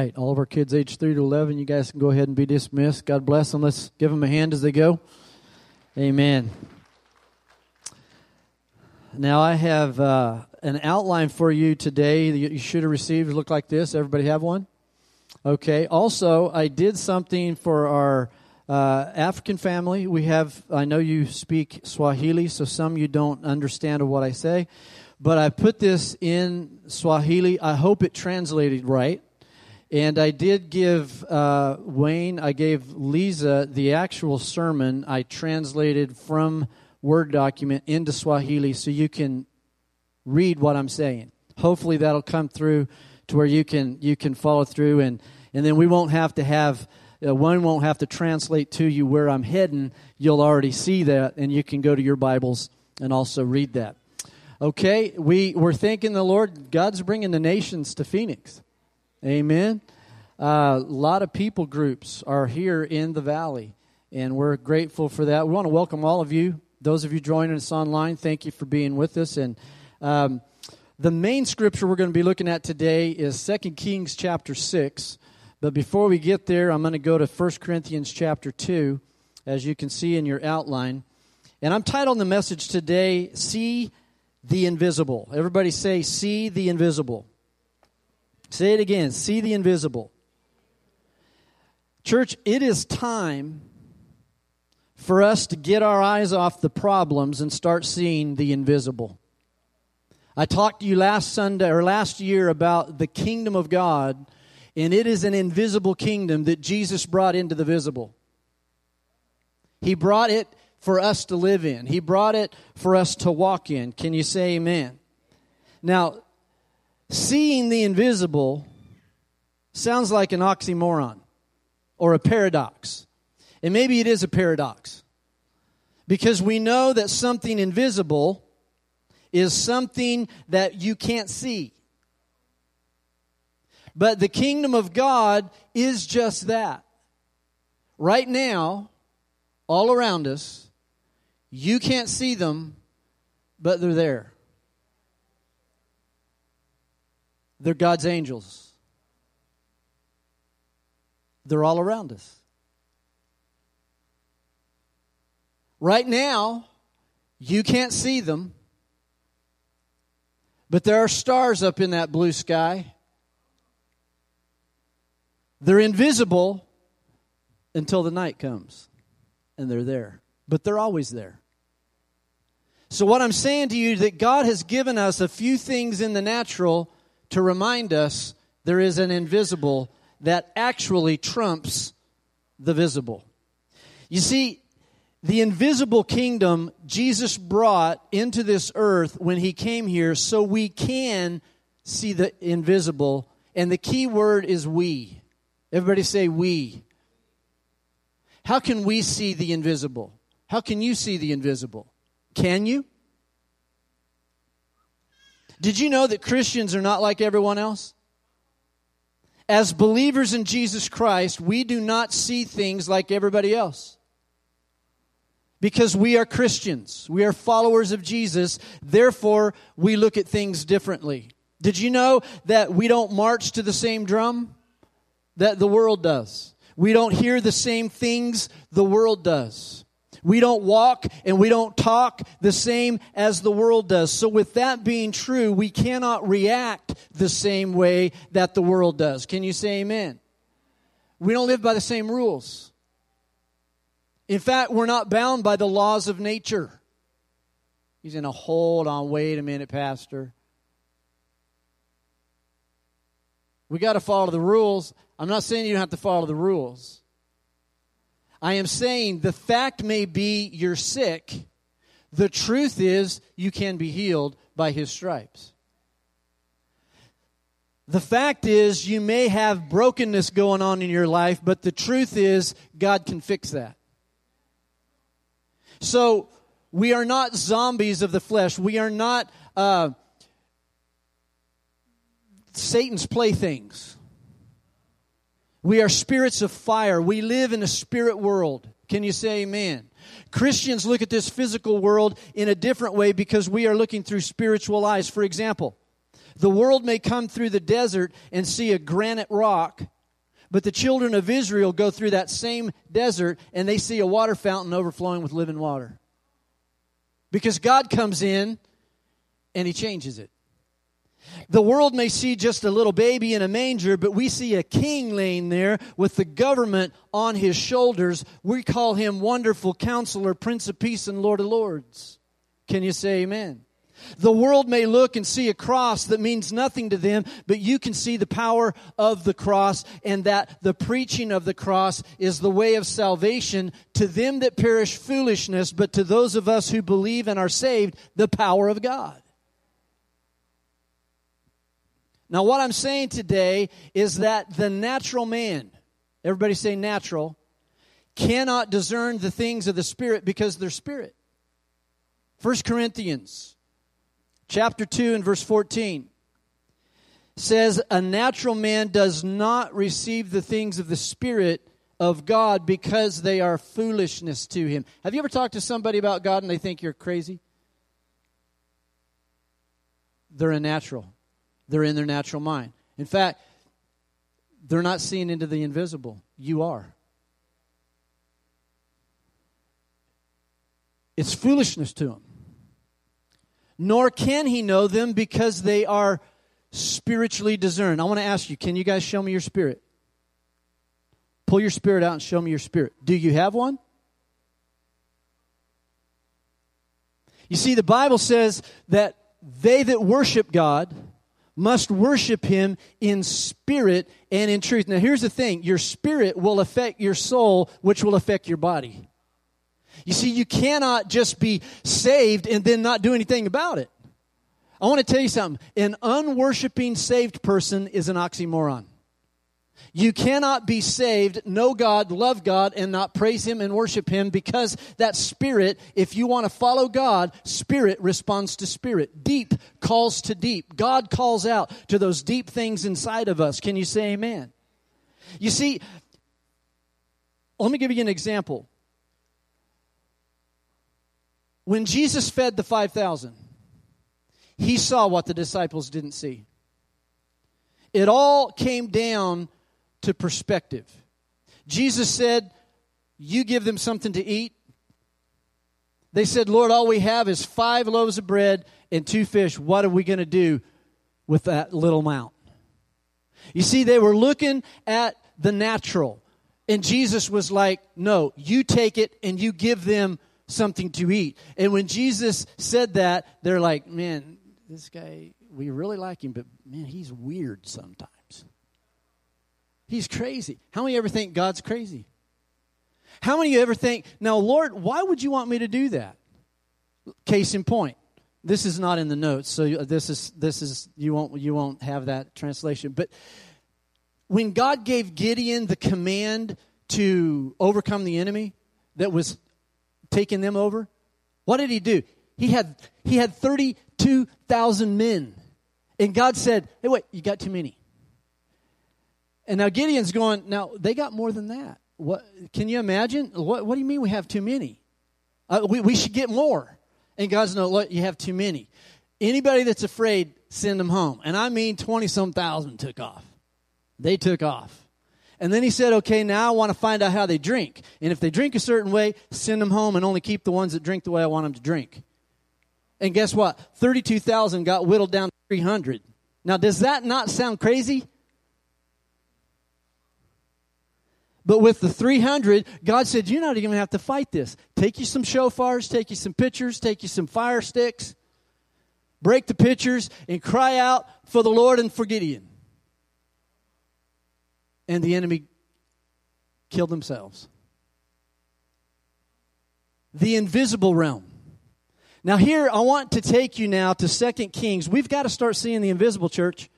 right, all of our kids age 3 to 11, you guys can go ahead and be dismissed. God bless them. Let's give them a hand as they go. Amen. Now, I have uh, an outline for you today that you should have received. It look like this. Everybody have one? Okay. Also, I did something for our uh, African family. We have, I know you speak Swahili, so some you don't understand what I say, but I put this in Swahili. I hope it translated right. And I did give uh, Wayne, I gave Lisa the actual sermon I translated from Word document into Swahili so you can read what I'm saying. Hopefully that'll come through to where you can you can follow through and and then we won't have to have uh, one won't have to translate to you where I'm heading. You'll already see that and you can go to your Bibles and also read that. Okay, we we're thanking the Lord. God's bringing the nations to Phoenix. Amen. Uh, a lot of people groups are here in the valley, and we're grateful for that. We want to welcome all of you. Those of you joining us online, thank you for being with us. And um, the main scripture we're going to be looking at today is 2 Kings chapter 6. But before we get there, I'm going to go to 1 Corinthians chapter 2, as you can see in your outline. And I'm titling the message today, See the Invisible. Everybody say, See the Invisible. Say it again see the invisible. Church, it is time for us to get our eyes off the problems and start seeing the invisible. I talked to you last Sunday or last year about the kingdom of God, and it is an invisible kingdom that Jesus brought into the visible. He brought it for us to live in, He brought it for us to walk in. Can you say amen? Now, Seeing the invisible sounds like an oxymoron or a paradox. And maybe it is a paradox. Because we know that something invisible is something that you can't see. But the kingdom of God is just that. Right now, all around us, you can't see them, but they're there. They're God's angels. They're all around us. Right now, you can't see them, but there are stars up in that blue sky. They're invisible until the night comes, and they're there. But they're always there. So, what I'm saying to you that God has given us a few things in the natural to remind us there is an invisible that actually trumps the visible. You see, the invisible kingdom Jesus brought into this earth when he came here so we can see the invisible. And the key word is we. Everybody say we. How can we see the invisible? How can you see the invisible? Can you? Did you know that Christians are not like everyone else? As believers in Jesus Christ, we do not see things like everybody else. Because we are Christians, we are followers of Jesus, therefore we look at things differently. Did you know that we don't march to the same drum that the world does? We don't hear the same things the world does. We don't walk and we don't talk the same as the world does. So, with that being true, we cannot react the same way that the world does. Can you say amen? We don't live by the same rules. In fact, we're not bound by the laws of nature. He's in a hold on, wait a minute, Pastor. We got to follow the rules. I'm not saying you don't have to follow the rules. I am saying the fact may be you're sick. The truth is you can be healed by his stripes. The fact is you may have brokenness going on in your life, but the truth is God can fix that. So we are not zombies of the flesh. We are not uh, Satan's playthings. We are spirits of fire. We live in a spirit world. Can you say amen? Christians look at this physical world in a different way because we are looking through spiritual eyes. For example, the world may come through the desert and see a granite rock But the children of Israel go through that same desert and they see a water fountain overflowing with living water. Because God comes in and He changes it. The world may see just a little baby in a manger, but we see a king laying there with the government on his shoulders. We call him Wonderful Counselor, Prince of Peace, and Lord of Lords. Can you say amen? The world may look and see a cross that means nothing to them, but you can see the power of the cross and that the preaching of the cross is the way of salvation to them that perish foolishness, but to those of us who believe and are saved, the power of God. Now, what I'm saying today is that the natural man, everybody say natural, cannot discern the things of the Spirit because they're spirit. 1 Corinthians chapter 2 and verse 14 says, A natural man does not receive the things of the Spirit of God because they are foolishness to him. Have you ever talked to somebody about God and they think you're crazy? They're a natural. They're in their natural mind. In fact, they're not seeing into the invisible. You are. It's foolishness to him. Nor can he know them because they are spiritually discerned. I want to ask you can you guys show me your spirit? Pull your spirit out and show me your spirit. Do you have one? You see, the Bible says that they that worship God must worship him in spirit and in truth. Now, here's the thing your spirit will affect your soul, which will affect your body. You see, you cannot just be saved and then not do anything about it. I want to tell you something. An unworshiping saved person is an oxymoron. You cannot be saved, know God, love God, and not praise Him and worship Him because that spirit, if you want to follow God, spirit responds to spirit. Deep calls to deep. God calls out to those deep things inside of us. Can you say amen? You see, let me give you an example. When Jesus fed the 5,000, he saw what the disciples didn't see. It all came down to perspective. Jesus said, You give them something to eat. They said, Lord, all we have is five loaves of bread and two fish. What are we going to do with that little amount? You see, they were looking at the natural. And Jesus was like, No, you take it and you give them something to eat. And when Jesus said that, they're like, Man, this guy, we really like him, but man, he's weird sometimes. He's crazy. How many ever think God's crazy? How many of you ever think, now, Lord, why would you want me to do that? Case in point. This is not in the notes, so this is this is you won't you won't have that translation. But when God gave Gideon the command to overcome the enemy that was taking them over, what did he do? He had he had 32,000 men. And God said, "Hey wait, you got too many. And now Gideon's going, now they got more than that. What can you imagine? What, what do you mean we have too many? Uh, we, we should get more. And God's no, look, you have too many. Anybody that's afraid, send them home. And I mean 20 some thousand took off. They took off. And then he said, okay, now I want to find out how they drink. And if they drink a certain way, send them home and only keep the ones that drink the way I want them to drink. And guess what? 32,000 got whittled down to 300. Now, does that not sound crazy? But with the 300, God said, You're not even going to have to fight this. Take you some shofars, take you some pitchers, take you some fire sticks, break the pitchers, and cry out for the Lord and for Gideon. And the enemy killed themselves. The invisible realm. Now, here, I want to take you now to Second Kings. We've got to start seeing the invisible church.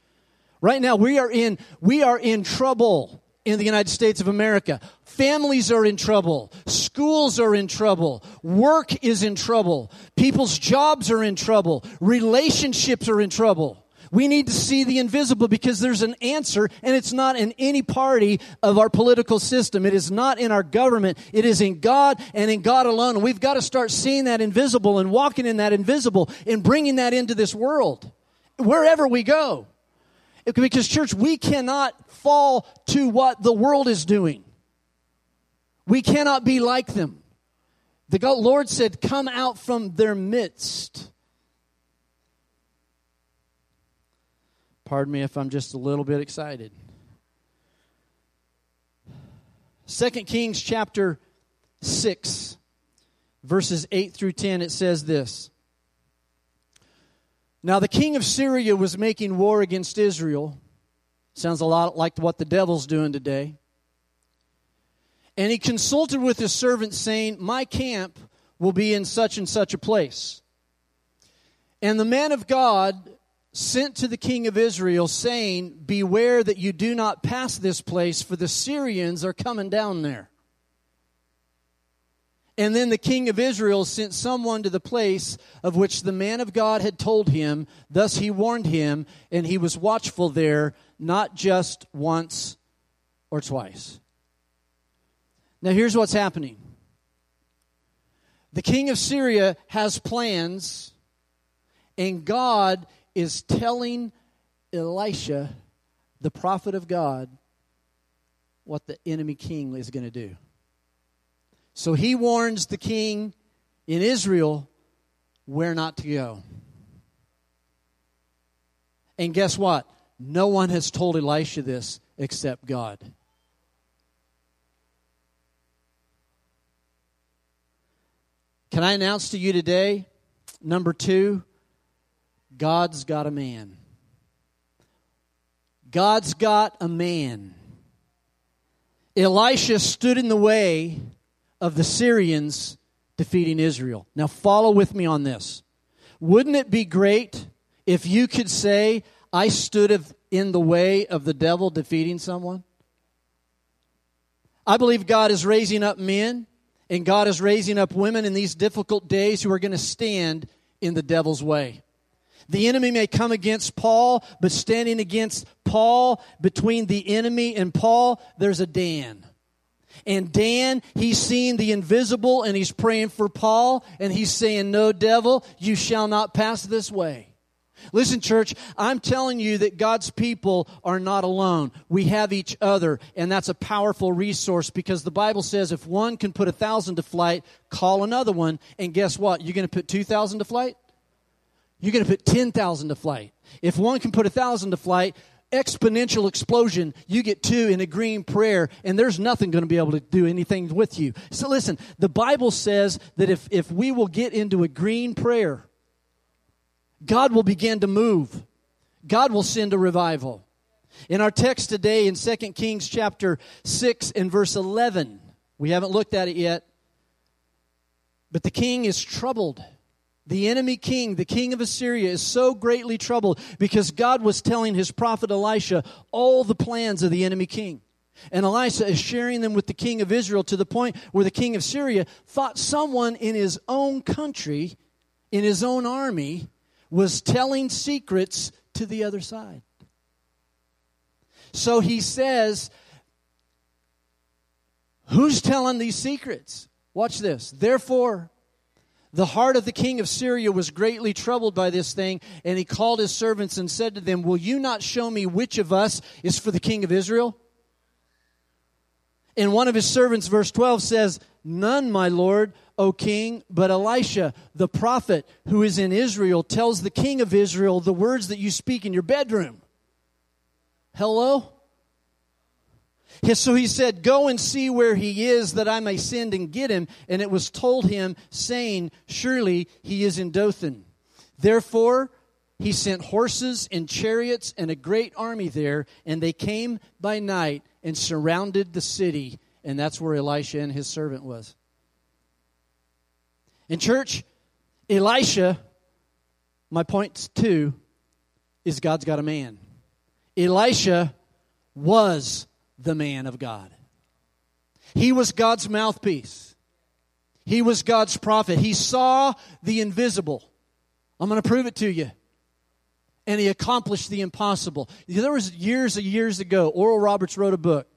Right now, we are in, we are in trouble in the United States of America. Families are in trouble. Schools are in trouble. Work is in trouble. People's jobs are in trouble. Relationships are in trouble. We need to see the invisible because there's an answer, and it's not in any party of our political system. It is not in our government. It is in God and in God alone. And we've got to start seeing that invisible and walking in that invisible and bringing that into this world, wherever we go. Because, church, we cannot fall to what the world is doing. We cannot be like them. The Lord said, Come out from their midst. Pardon me if I'm just a little bit excited. Second Kings chapter 6, verses 8 through 10, it says this. Now, the king of Syria was making war against Israel. Sounds a lot like what the devil's doing today. And he consulted with his servants, saying, My camp will be in such and such a place. And the man of God sent to the king of Israel, saying, Beware that you do not pass this place, for the Syrians are coming down there. And then the king of Israel sent someone to the place of which the man of God had told him. Thus he warned him, and he was watchful there, not just once or twice. Now, here's what's happening the king of Syria has plans, and God is telling Elisha, the prophet of God, what the enemy king is going to do. So he warns the king in Israel where not to go. And guess what? No one has told Elisha this except God. Can I announce to you today, number two, God's got a man. God's got a man. Elisha stood in the way of the Syrians defeating Israel. Now, follow with me on this. Wouldn't it be great if you could say, I stood in the way of the devil defeating someone? I believe God is raising up men and God is raising up women in these difficult days who are going to stand in the devil's way. The enemy may come against Paul, but standing against Paul, between the enemy and Paul, there's a Dan. And Dan, he's seeing the invisible and he's praying for Paul and he's saying, No, devil, you shall not pass this way. Listen, church, I'm telling you that God's people are not alone. We have each other, and that's a powerful resource because the Bible says if one can put a thousand to flight, call another one, and guess what? You're going to put 2,000 to flight? You're going to put 10,000 to flight. If one can put a thousand to flight, exponential explosion, you get two in agreeing prayer, and there's nothing going to be able to do anything with you. So listen, the Bible says that if, if we will get into agreeing prayer, God will begin to move. God will send a revival. In our text today in 2 Kings chapter 6 and verse 11, we haven't looked at it yet, but the king is troubled the enemy king, the king of Assyria, is so greatly troubled because God was telling his prophet Elisha all the plans of the enemy king. And Elisha is sharing them with the king of Israel to the point where the king of Syria thought someone in his own country, in his own army, was telling secrets to the other side. So he says, Who's telling these secrets? Watch this. Therefore, the heart of the king of Syria was greatly troubled by this thing, and he called his servants and said to them, Will you not show me which of us is for the king of Israel? And one of his servants, verse 12, says, None, my lord, O king, but Elisha, the prophet who is in Israel, tells the king of Israel the words that you speak in your bedroom. Hello? So he said, Go and see where he is, that I may send and get him. And it was told him, saying, Surely he is in Dothan. Therefore, he sent horses and chariots and a great army there, and they came by night and surrounded the city. And that's where Elisha and his servant was. In church, Elisha, my point two, is God's got a man. Elisha was the man of God. He was God's mouthpiece. He was God's prophet. He saw the invisible. I'm going to prove it to you. And he accomplished the impossible. There was years and years ago, Oral Roberts wrote a book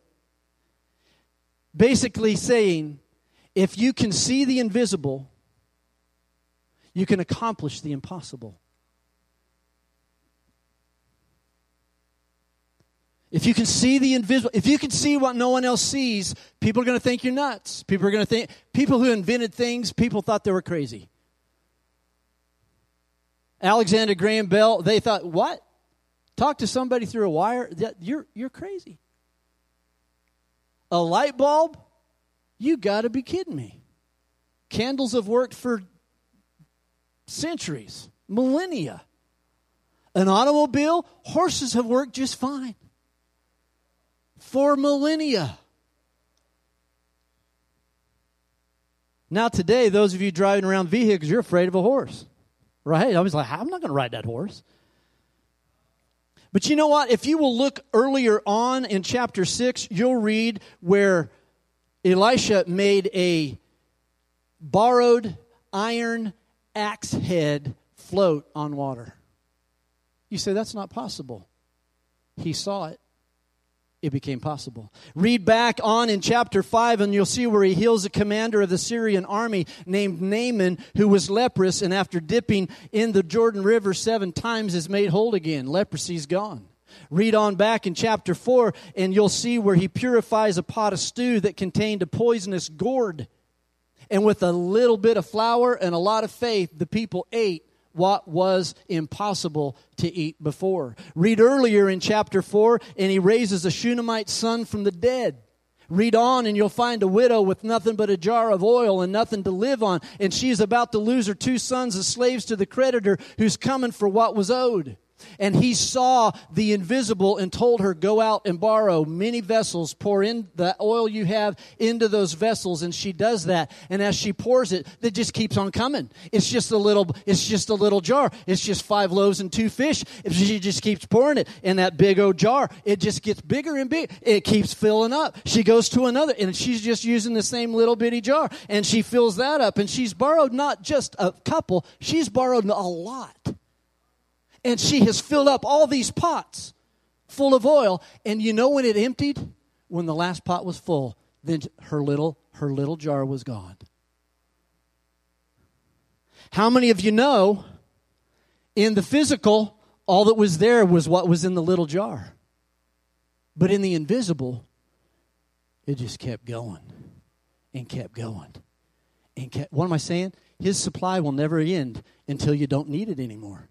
basically saying if you can see the invisible, you can accomplish the impossible. If you can see the invisible, if you can see what no one else sees, people are going to think you're nuts. People are going to think, people who invented things, people thought they were crazy. Alexander Graham Bell, they thought, what? Talk to somebody through a wire? You're, you're crazy. A light bulb? You got to be kidding me. Candles have worked for centuries, millennia. An automobile, horses have worked just fine for millennia. Now, today, those of you driving around vehicles, you're afraid of a horse, right? I was like, I'm not going to ride that horse. But you know what? If you will look earlier on in chapter 6, you'll read where Elisha made a borrowed iron axe head float on water. You say that's not possible. He saw it. It became possible. Read back on in chapter 5, and you'll see where he heals a commander of the Syrian army named Naaman, who was leprous, and after dipping in the Jordan River seven times is made whole again. Leprosy's gone. Read on back in chapter 4, and you'll see where he purifies a pot of stew that contained a poisonous gourd. And with a little bit of flour and a lot of faith, the people ate what was impossible to eat before. Read earlier in chapter 4, and he raises a Shunammite son from the dead. Read on, and you'll find a widow with nothing but a jar of oil and nothing to live on, and she's about to lose her two sons as slaves to the creditor who's coming for what was owed. And he saw the invisible and told her, Go out and borrow many vessels, pour in the oil you have into those vessels. And she does that. And as she pours it, it just keeps on coming. It's just a little, it's just a little jar. It's just five loaves and two fish. She just keeps pouring it in that big old jar. It just gets bigger and bigger. It keeps filling up. She goes to another, and she's just using the same little bitty jar. And she fills that up. And she's borrowed not just a couple, she's borrowed a lot and she has filled up all these pots full of oil. And you know when it emptied? When the last pot was full, then her little her little jar was gone. How many of you know in the physical all that was there was what was in the little jar? But in the invisible, it just kept going and kept going and kept. What am I saying? His supply will never end until you don't need it anymore.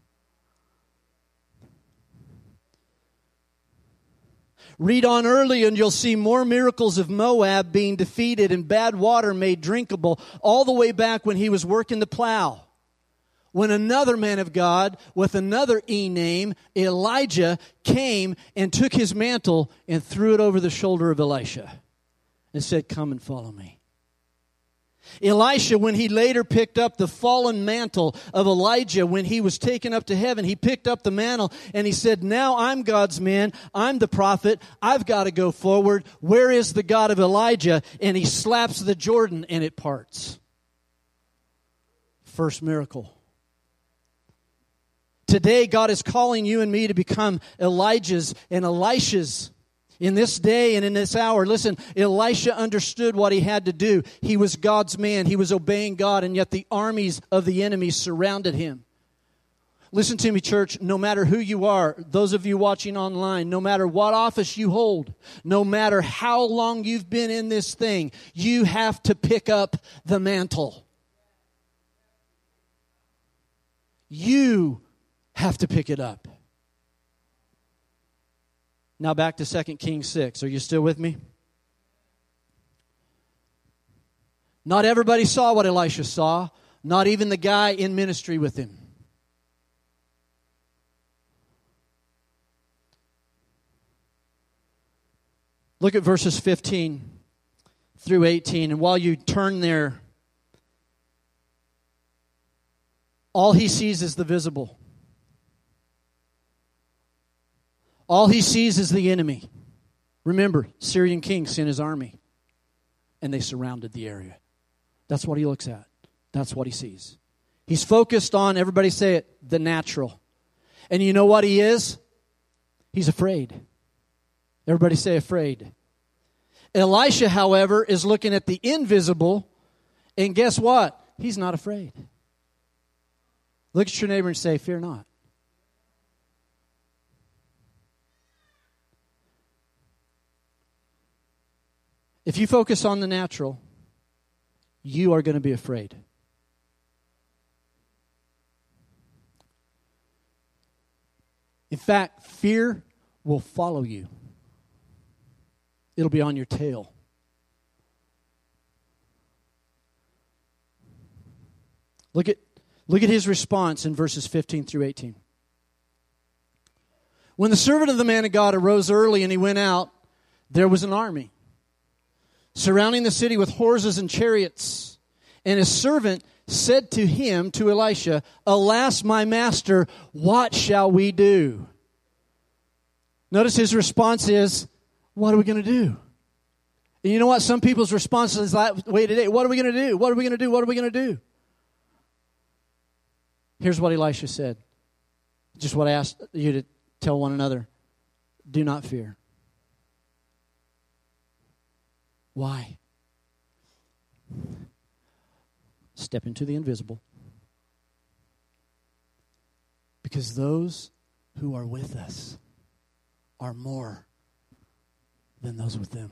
Read on early and you'll see more miracles of Moab being defeated and bad water made drinkable, all the way back when he was working the plow. When another man of God with another E name, Elijah, came and took his mantle and threw it over the shoulder of Elisha and said, Come and follow me. Elisha, when he later picked up the fallen mantle of Elijah when he was taken up to heaven, he picked up the mantle and he said, Now I'm God's man. I'm the prophet. I've got to go forward. Where is the God of Elijah? And he slaps the Jordan and it parts. First miracle. Today, God is calling you and me to become Elijah's and Elisha's in this day and in this hour, listen, Elisha understood what he had to do. He was God's man, he was obeying God, and yet the armies of the enemy surrounded him. Listen to me, church. No matter who you are, those of you watching online, no matter what office you hold, no matter how long you've been in this thing, you have to pick up the mantle. You have to pick it up. Now back to 2 Kings 6. Are you still with me? Not everybody saw what Elisha saw, not even the guy in ministry with him. Look at verses 15 through 18. And while you turn there, all he sees is the visible. All he sees is the enemy. Remember, Syrian king sent his army, and they surrounded the area. That's what he looks at. That's what he sees. He's focused on, everybody say it, the natural. And you know what he is? He's afraid. Everybody say afraid. Elisha, however, is looking at the invisible, and guess what? He's not afraid. Look at your neighbor and say, Fear not. If you focus on the natural, you are going to be afraid. In fact, fear will follow you, it'll be on your tail. Look at, look at his response in verses 15 through 18. When the servant of the man of God arose early and he went out, there was an army surrounding the city with horses and chariots. And his servant said to him, to Elisha, Alas, my master, what shall we do? Notice his response is, What are we going to do? And you know what? Some people's response is that way today. What are we going to do? What are we going to do? What are we going to do? Here's what Elisha said. Just what I asked you to tell one another do not fear. Why? Step into the invisible. Because those who are with us are more than those with them.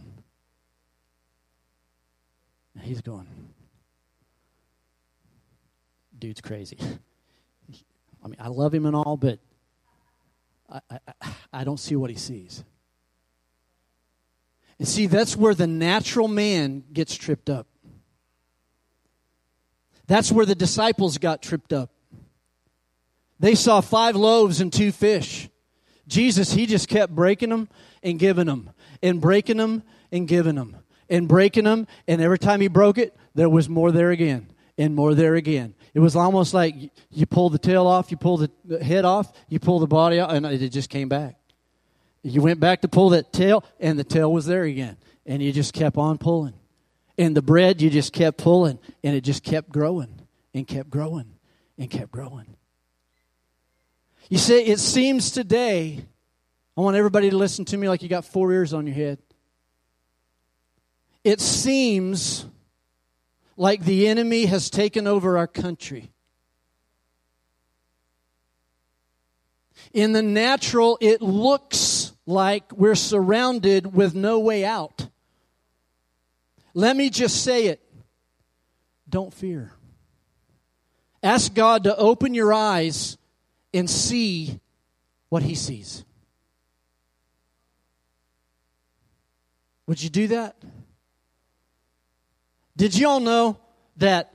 And he's going, dude's crazy. I mean, I love him and all, but I, I, I don't see what he sees. And see, that's where the natural man gets tripped up. That's where the disciples got tripped up. They saw five loaves and two fish. Jesus, he just kept breaking them and giving them, and breaking them and giving them, and breaking them. And every time he broke it, there was more there again, and more there again. It was almost like you pull the tail off, you pull the head off, you pull the body out, and it just came back. You went back to pull that tail, and the tail was there again. And you just kept on pulling. And the bread, you just kept pulling, and it just kept growing and kept growing and kept growing. You see, it seems today, I want everybody to listen to me like you got four ears on your head. It seems like the enemy has taken over our country. In the natural, it looks like we're surrounded with no way out. Let me just say it don't fear. Ask God to open your eyes and see what He sees. Would you do that? Did you all know that,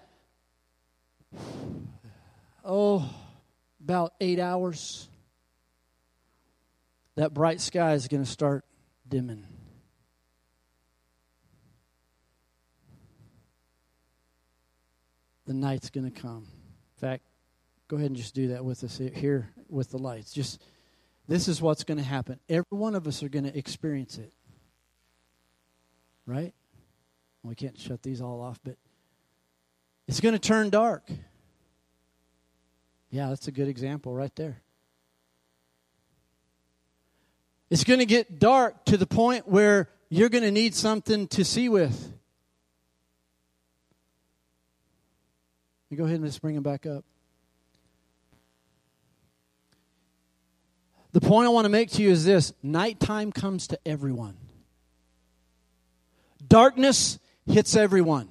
oh, about eight hours, that bright sky is going to start dimming? The night's going to come. In fact, go ahead and just do that with us here with the lights. Just this is what's going to happen. Every one of us are going to experience it. Right? We can't shut these all off, but it's going to turn dark. Yeah, that's a good example right there. It's going to get dark to the point where you're going to need something to see with. You go ahead and just bring them back up. The point I want to make to you is this nighttime comes to everyone. Darkness hits everyone.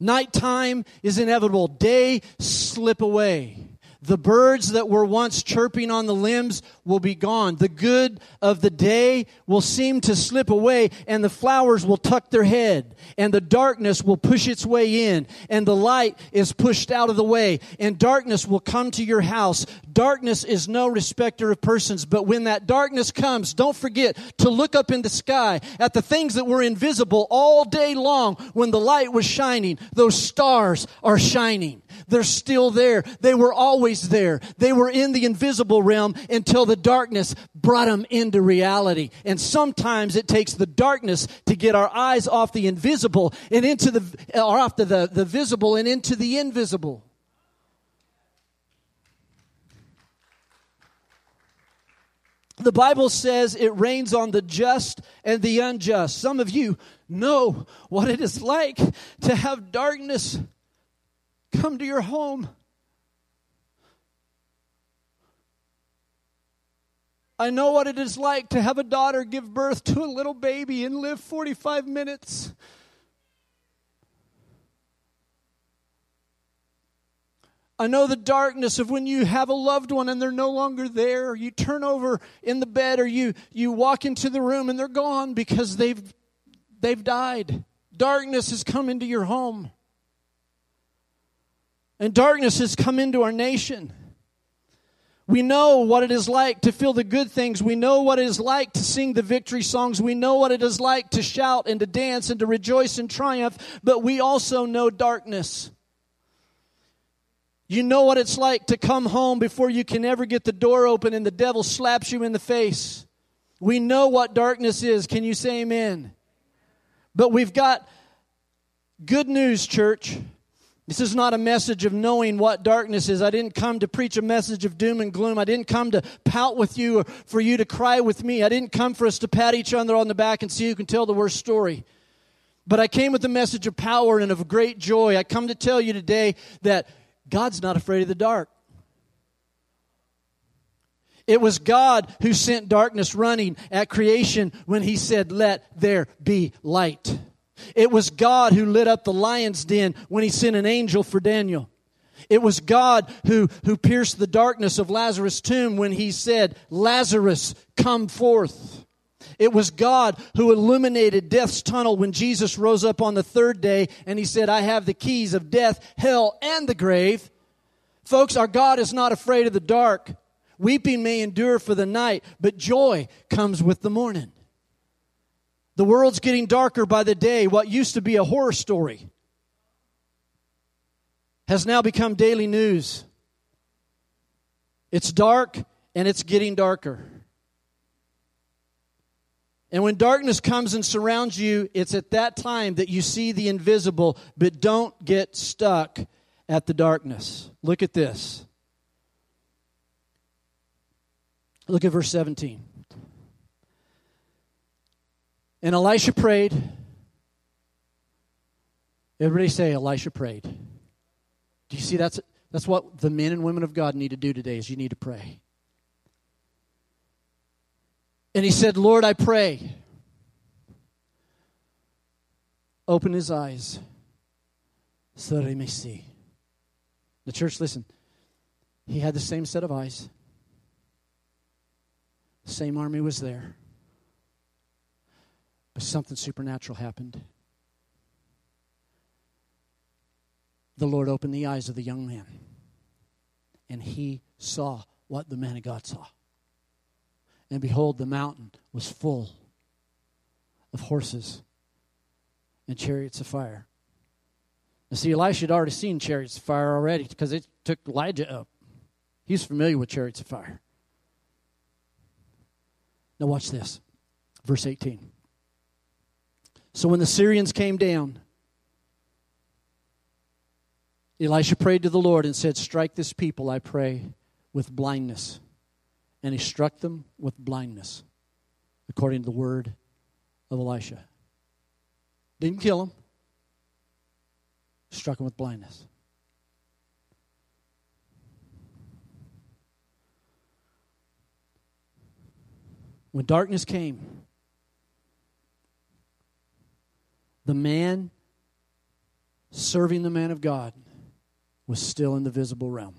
Nighttime is inevitable. Day slip away. The birds that were once chirping on the limbs will be gone. The good of the day will seem to slip away, and the flowers will tuck their head, and the darkness will push its way in, and the light is pushed out of the way, and darkness will come to your house. Darkness is no respecter of persons, but when that darkness comes, don't forget to look up in the sky at the things that were invisible all day long when the light was shining. Those stars are shining. They're still there. They were always there. They were in the invisible realm until the darkness brought them into reality. And sometimes it takes the darkness to get our eyes off the invisible and into the, or off the, the, the visible and into the invisible. The Bible says it rains on the just and the unjust. Some of you know what it is like to have darkness come to your home. I know what it is like to have a daughter give birth to a little baby and live 45 minutes. I know the darkness of when you have a loved one and they're no longer there. You turn over in the bed or you, you walk into the room and they're gone because they've, they've died. Darkness has come into your home. And darkness has come into our nation. We know what it is like to feel the good things. We know what it is like to sing the victory songs. We know what it is like to shout and to dance and to rejoice and triumph. But we also know darkness. You know what it's like to come home before you can ever get the door open and the devil slaps you in the face. We know what darkness is. Can you say amen? But we've got good news, church. This is not a message of knowing what darkness is. I didn't come to preach a message of doom and gloom. I didn't come to pout with you or for you to cry with me. I didn't come for us to pat each other on the back and see who can tell the worst story. But I came with a message of power and of great joy. I come to tell you today that God's not afraid of the dark. It was God who sent darkness running at creation when He said, Let there be light. It was God who lit up the lion's den when He sent an angel for Daniel. It was God who, who pierced the darkness of Lazarus' tomb when He said, Lazarus, come forth. It was God who illuminated death's tunnel when Jesus rose up on the third day and he said, I have the keys of death, hell, and the grave. Folks, our God is not afraid of the dark. Weeping may endure for the night, but joy comes with the morning. The world's getting darker by the day. What used to be a horror story has now become daily news. It's dark and it's getting darker. And when darkness comes and surrounds you, it's at that time that you see the invisible, but don't get stuck at the darkness. Look at this. Look at verse 17. And Elisha prayed. Everybody say, Elisha prayed. Do you see that's, that's what the men and women of God need to do today is you need to pray. And he said, Lord, I pray. Open his eyes so that he may see. The church, listen, he had the same set of eyes, same army was there, but something supernatural happened. The Lord opened the eyes of the young man, and he saw what the man of God saw. And behold, the mountain was full of horses and chariots of fire. Now, see, Elisha had already seen chariots of fire already because it took Elijah up. He's familiar with chariots of fire. Now, watch this. Verse 18. So when the Syrians came down, Elisha prayed to the Lord and said, Strike this people, I pray, with blindness and he struck them with blindness, according to the word of Elisha. Didn't kill him, struck him with blindness. When darkness came, the man serving the man of God was still in the visible realm,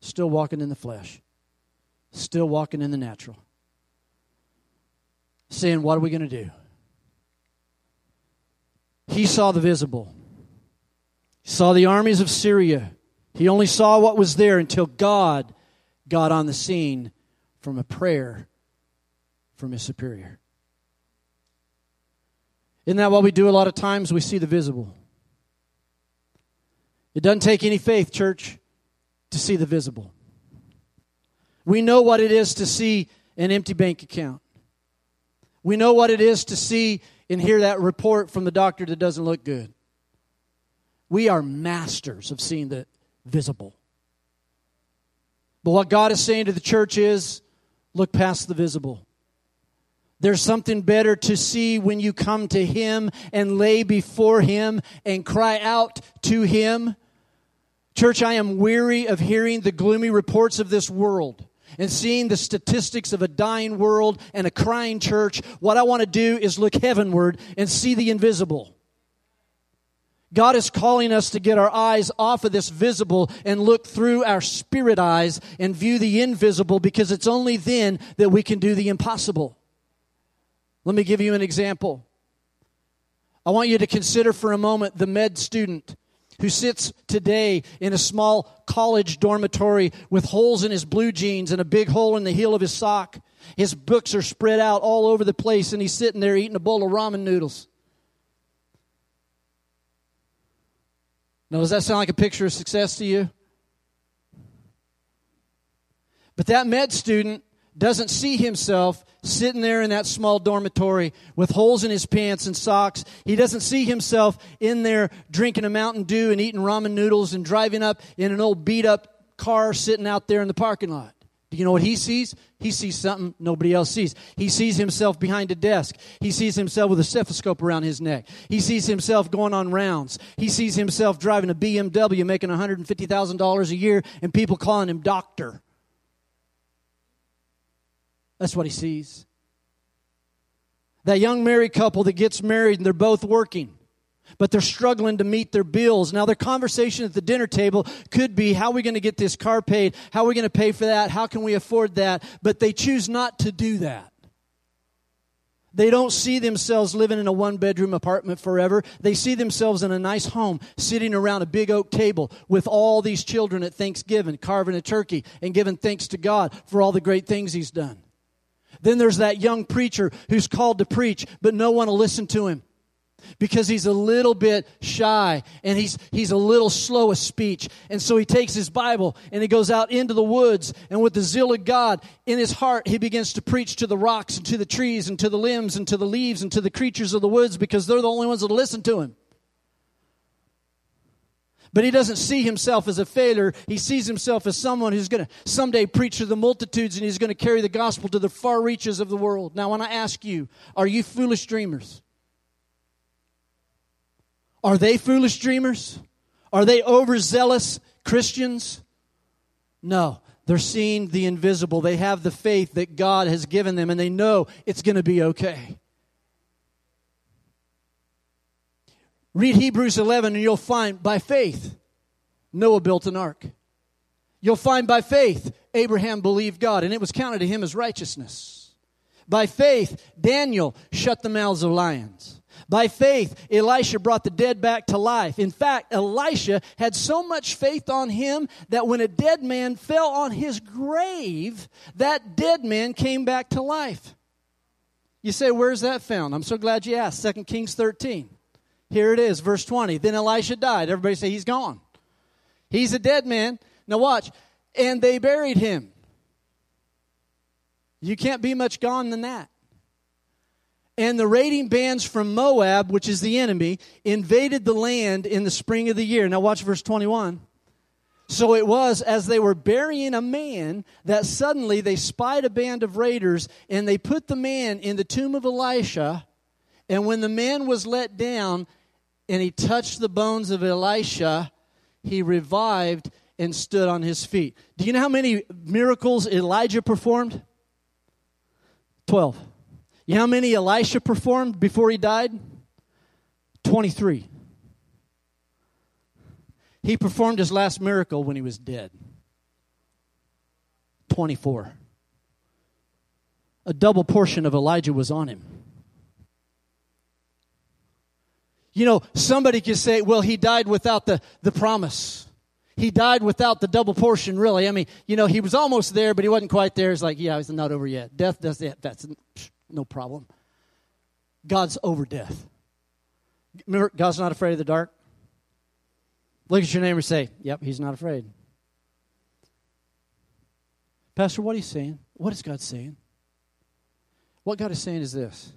still walking in the flesh still walking in the natural. Saying, What are we going to do? He saw the visible, he saw the armies of Syria. He only saw what was there until God got on the scene from a prayer from his superior. Isn't that what we do a lot of times? We see the visible. It doesn't take any faith, church, to see the visible. We know what it is to see an empty bank account. We know what it is to see and hear that report from the doctor that doesn't look good. We are masters of seeing the visible. But what God is saying to the church is look past the visible. There's something better to see when you come to Him and lay before Him and cry out to Him. Church, I am weary of hearing the gloomy reports of this world. and seeing the statistics of a dying world and a crying church. What I want to do is look heavenward and see the invisible. God is calling us to get our eyes off of this visible and look through our spirit eyes and view the invisible because it's only then that we can do the impossible. Let me give you an example. I want you to consider for a moment the med student who sits today in a small college dormitory with holes in his blue jeans and a big hole in the heel of his sock. His books are spread out all over the place, and he's sitting there eating a bowl of ramen noodles. Now, does that sound like a picture of success to you? But that med student doesn't see himself sitting there in that small dormitory with holes in his pants and socks. He doesn't see himself in there drinking a Mountain Dew and eating ramen noodles and driving up in an old beat up car sitting out there in the parking lot. Do you know what he sees? He sees something nobody else sees. He sees himself behind a desk. He sees himself with a stethoscope around his neck. He sees himself going on rounds. He sees himself driving a BMW making $150,000 a year and people calling him doctor. That's what he sees. That young married couple that gets married and they're both working, but they're struggling to meet their bills. Now, their conversation at the dinner table could be how are we going to get this car paid? How are we going to pay for that? How can we afford that? But they choose not to do that. They don't see themselves living in a one bedroom apartment forever. They see themselves in a nice home, sitting around a big oak table with all these children at Thanksgiving, carving a turkey and giving thanks to God for all the great things He's done. Then there's that young preacher who's called to preach, but no one will listen to him because he's a little bit shy and he's, he's a little slow of speech. And so he takes his Bible and he goes out into the woods and with the zeal of God in his heart, he begins to preach to the rocks and to the trees and to the limbs and to the leaves and to the creatures of the woods because they're the only ones that listen to him. But he doesn't see himself as a failure. He sees himself as someone who's going to someday preach to the multitudes and he's going to carry the gospel to the far reaches of the world. Now, when I ask you, are you foolish dreamers? Are they foolish dreamers? Are they overzealous Christians? No. They're seeing the invisible. They have the faith that God has given them and they know it's going to be okay. Read Hebrews 11 and you'll find by faith Noah built an ark. You'll find by faith Abraham believed God and it was counted to him as righteousness. By faith Daniel shut the mouths of lions. By faith Elisha brought the dead back to life. In fact, Elisha had so much faith on him that when a dead man fell on his grave, that dead man came back to life. You say, where's that found? I'm so glad you asked. 2 Kings 13. Here it is, verse 20. Then Elisha died. Everybody say he's gone. He's a dead man. Now watch. And they buried him. You can't be much gone than that. And the raiding bands from Moab, which is the enemy, invaded the land in the spring of the year. Now watch verse 21. So it was as they were burying a man that suddenly they spied a band of raiders and they put the man in the tomb of Elisha. And when the man was let down, and he touched the bones of Elisha, he revived and stood on his feet. Do you know how many miracles Elijah performed? 12. You know how many Elisha performed before he died? 23. He performed his last miracle when he was dead. 24. A double portion of Elijah was on him. You know, somebody could say, well, he died without the, the promise. He died without the double portion, really. I mean, you know, he was almost there, but he wasn't quite there. It's like, yeah, it's not over yet. Death does it. That's no problem. God's over death. Remember, God's not afraid of the dark. Look at your neighbor and say, Yep, he's not afraid. Pastor, what are you saying? What is God saying? What God is saying is this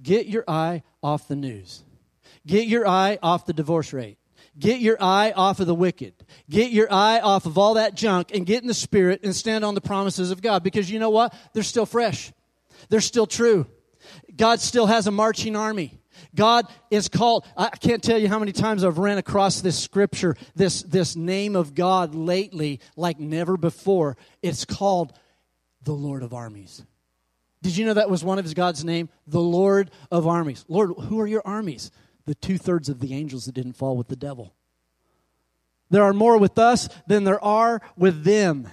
get your eye off the news. Get your eye off the divorce rate. Get your eye off of the wicked. Get your eye off of all that junk and get in the spirit and stand on the promises of God because you know what? They're still fresh. They're still true. God still has a marching army. God is called, I can't tell you how many times I've ran across this scripture, this, this name of God lately like never before. It's called the Lord of armies. Did you know that was one of God's name? The Lord of armies. Lord, who are your armies? The two thirds of the angels that didn't fall with the devil. There are more with us than there are with them.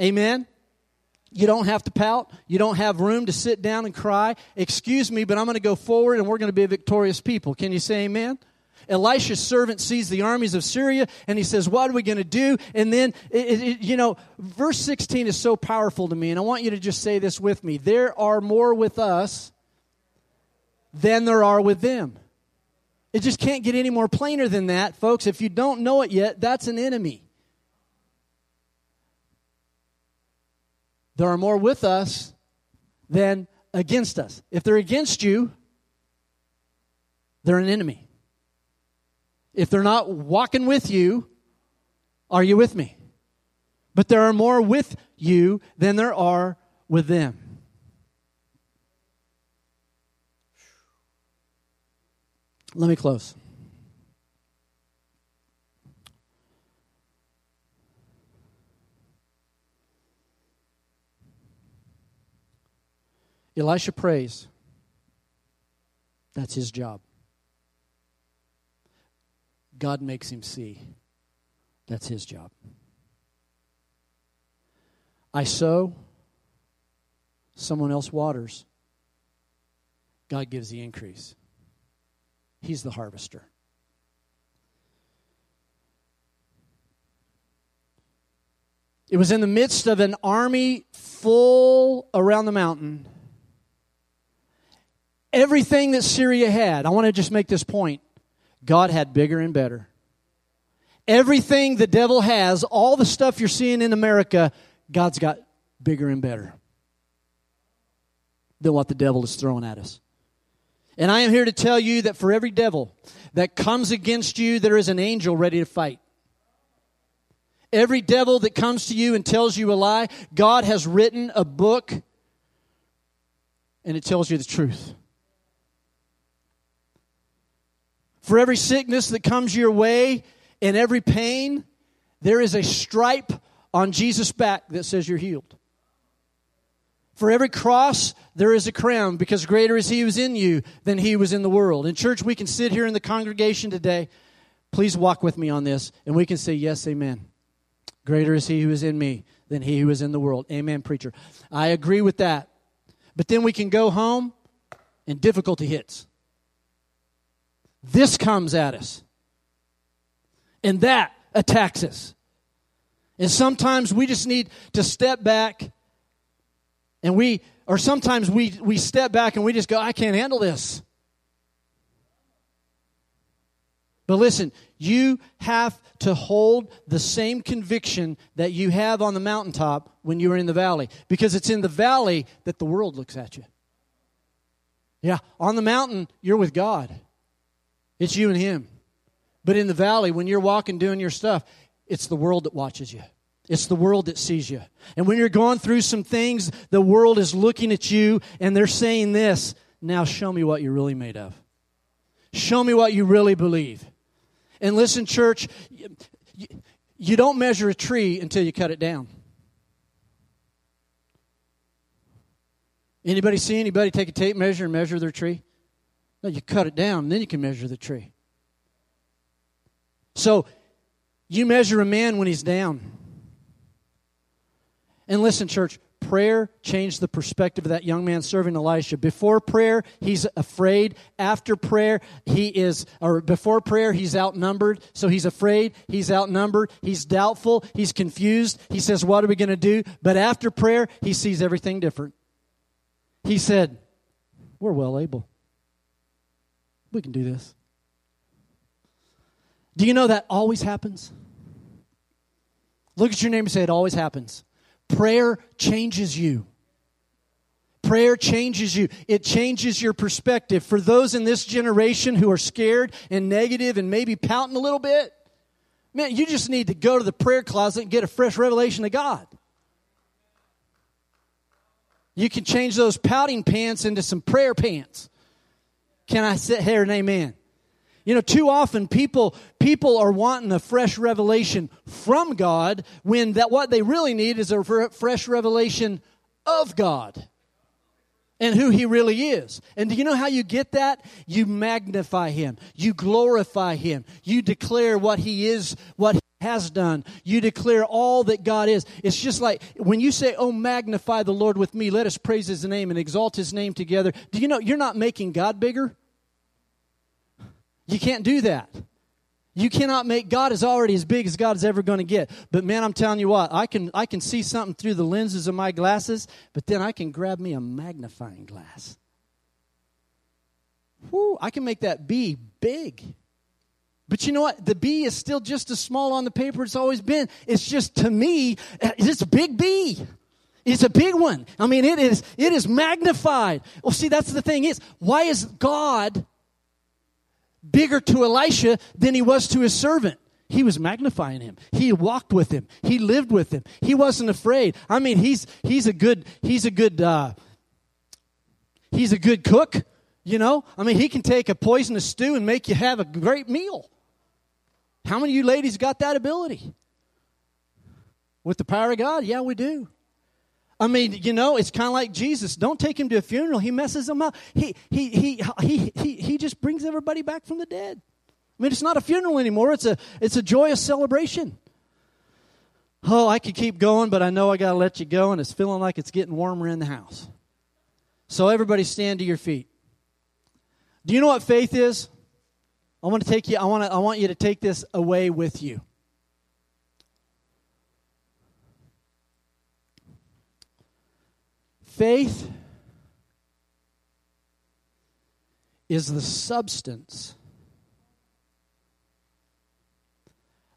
Amen? You don't have to pout. You don't have room to sit down and cry. Excuse me, but I'm going to go forward and we're going to be a victorious people. Can you say amen? Elisha's servant sees the armies of Syria and he says, What are we going to do? And then, it, it, you know, verse 16 is so powerful to me, and I want you to just say this with me. There are more with us than there are with them. It just can't get any more plainer than that, folks. If you don't know it yet, that's an enemy. There are more with us than against us. If they're against you, they're an enemy. If they're not walking with you, are you with me? But there are more with you than there are with them. Let me close. Elisha prays. That's his job. God makes him see. That's his job. I sow, someone else waters. God gives the increase. He's the harvester. It was in the midst of an army full around the mountain everything that Syria had, I want to just make this point God had bigger and better. Everything the devil has, all the stuff you're seeing in America, God's got bigger and better than what the devil is throwing at us. And I am here to tell you that for every devil that comes against you, there is an angel ready to fight. Every devil that comes to you and tells you a lie, God has written a book and it tells you the truth. For every sickness that comes your way and every pain, there is a stripe on Jesus' back that says you're healed. For every cross, there is a crown because greater is he who is in you than he was in the world. In church, we can sit here in the congregation today. Please walk with me on this, and we can say, Yes, amen. Greater is he who is in me than he who is in the world. Amen, preacher. I agree with that. But then we can go home and difficulty hits. This comes at us. And that attacks us. And sometimes we just need to step back and we, or sometimes we, we step back and we just go, I can't handle this. But listen, you have to hold the same conviction that you have on the mountaintop when you are in the valley. Because it's in the valley that the world looks at you. Yeah, on the mountain, you're with God. It's you and him. But in the valley, when you're walking doing your stuff, it's the world that watches you. It's the world that sees you. And when you're going through some things, the world is looking at you and they're saying this now show me what you're really made of. Show me what you really believe. And listen, church, you don't measure a tree until you cut it down. Anybody see anybody take a tape measure and measure their tree? No, you cut it down, and then you can measure the tree. So you measure a man when he's down. And listen, church, prayer changed the perspective of that young man serving Elisha. Before prayer, he's afraid. After prayer, he is, or before prayer, he's outnumbered. So he's afraid, he's outnumbered, he's doubtful, he's confused. He says, What are we going to do? But after prayer, he sees everything different. He said, We're well able. We can do this. Do you know that always happens? Look at your name and say, It always happens. Prayer changes you. Prayer changes you. It changes your perspective. For those in this generation who are scared and negative and maybe pouting a little bit, man, you just need to go to the prayer closet and get a fresh revelation of God. You can change those pouting pants into some prayer pants. Can I sit here and amen? You know, too often people people are wanting a fresh revelation from God when that what they really need is a fresh revelation of God and who he really is. And do you know how you get that? You magnify him. You glorify him. You declare what he is, what he has done. You declare all that God is. It's just like when you say, "Oh magnify the Lord with me. Let us praise his name and exalt his name together." Do you know you're not making God bigger? You can't do that. You cannot make God is already as big as God is ever going to get. But man, I'm telling you what, I can I can see something through the lenses of my glasses, but then I can grab me a magnifying glass. Whoo, I can make that B big. But you know what? The B is still just as small on the paper it's always been. It's just to me, uh, it's a big B. It's a big one. I mean, it is it is magnified. Well, see, that's the thing is, why is God bigger to Elisha than he was to his servant. He was magnifying him. He walked with him. He lived with him. He wasn't afraid. I mean, he's he's a good he's a good uh, he's a good cook. You know, I mean, he can take a poisonous stew and make you have a great meal. How many of you ladies got that ability? With the power of God? Yeah, we do. I mean, you know, it's kind of like Jesus. Don't take him to a funeral. He messes them up. He, he, he, he, he, he just brings everybody back from the dead. I mean, it's not a funeral anymore. It's a, it's a joyous celebration. Oh, I could keep going, but I know I got to let you go, and it's feeling like it's getting warmer in the house. So, everybody stand to your feet. Do you know what faith is? I want to take you, I want, to, I want you to take this away with you. Faith is the substance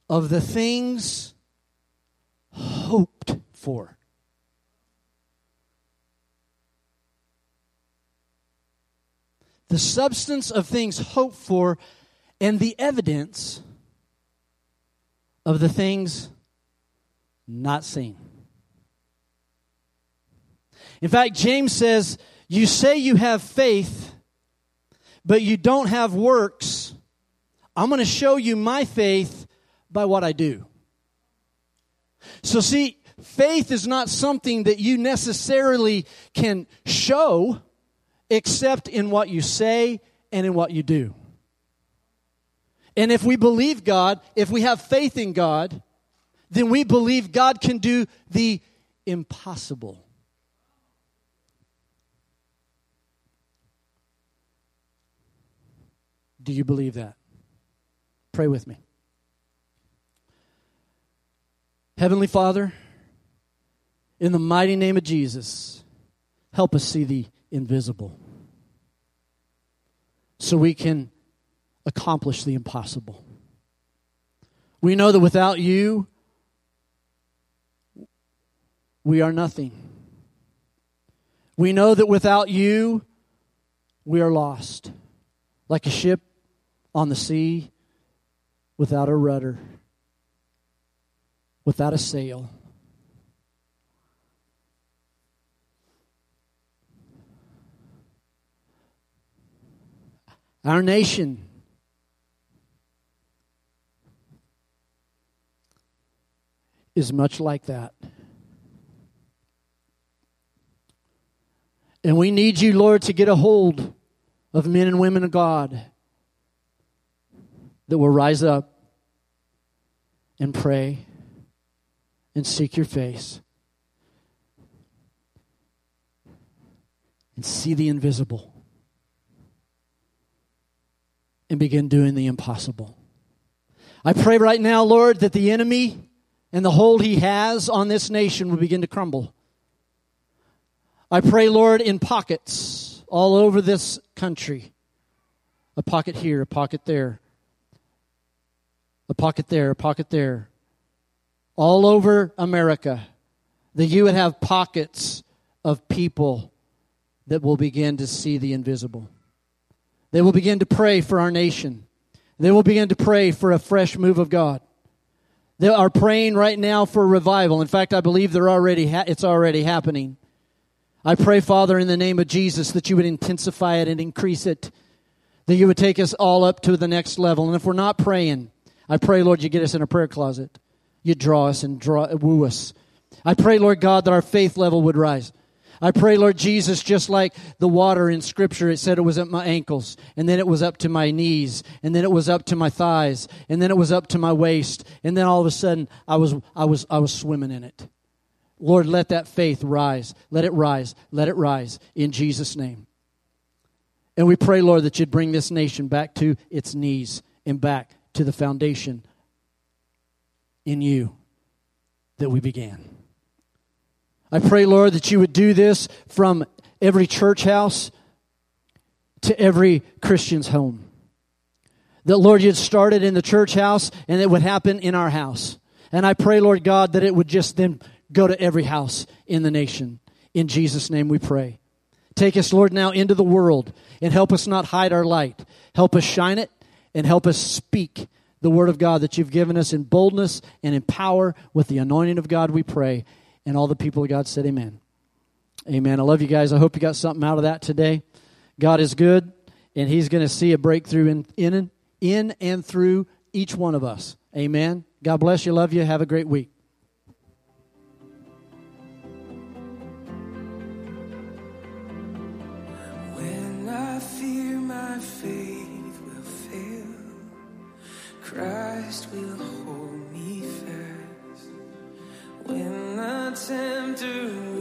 of the things hoped for. The substance of things hoped for and the evidence of the things not seen. In fact, James says, You say you have faith, but you don't have works. I'm going to show you my faith by what I do. So, see, faith is not something that you necessarily can show except in what you say and in what you do. And if we believe God, if we have faith in God, then we believe God can do the impossible. Do you believe that? Pray with me. Heavenly Father, in the mighty name of Jesus, help us see the invisible so we can accomplish the impossible. We know that without you, we are nothing. We know that without you, we are lost. Like a ship on the sea without a rudder, without a sail. Our nation is much like that. And we need you, Lord, to get a hold of men and women of God that will rise up and pray and seek your face and see the invisible and begin doing the impossible. I pray right now, Lord, that the enemy and the hold he has on this nation will begin to crumble. I pray, Lord, in pockets all over this country a pocket here, a pocket there, a pocket there, a pocket there. All over America, that you would have pockets of people that will begin to see the invisible. They will begin to pray for our nation. They will begin to pray for a fresh move of God. They are praying right now for revival. In fact, I believe they're already ha- it's already happening. I pray, Father, in the name of Jesus, that you would intensify it and increase it That you would take us all up to the next level. And if we're not praying, I pray, Lord, you get us in a prayer closet. You draw us and draw, woo us. I pray, Lord God, that our faith level would rise. I pray, Lord Jesus, just like the water in Scripture, it said it was at my ankles, and then it was up to my knees, and then it was up to my thighs, and then it was up to my waist, and then all of a sudden I was, I was, I was swimming in it. Lord, let that faith rise. Let it rise. Let it rise in Jesus' name. And we pray, Lord, that you'd bring this nation back to its knees and back to the foundation in you that we began. I pray, Lord, that you would do this from every church house to every Christian's home. That, Lord, you'd start it in the church house and it would happen in our house. And I pray, Lord God, that it would just then go to every house in the nation. In Jesus' name we pray. Take us, Lord, now into the world and help us not hide our light. Help us shine it and help us speak the word of God that you've given us in boldness and in power with the anointing of God, we pray. And all the people of God said, Amen. Amen. I love you guys. I hope you got something out of that today. God is good, and He's going to see a breakthrough in, in, in and through each one of us. Amen. God bless you. Love you. Have a great week. Christ will hold me fast. When the tempter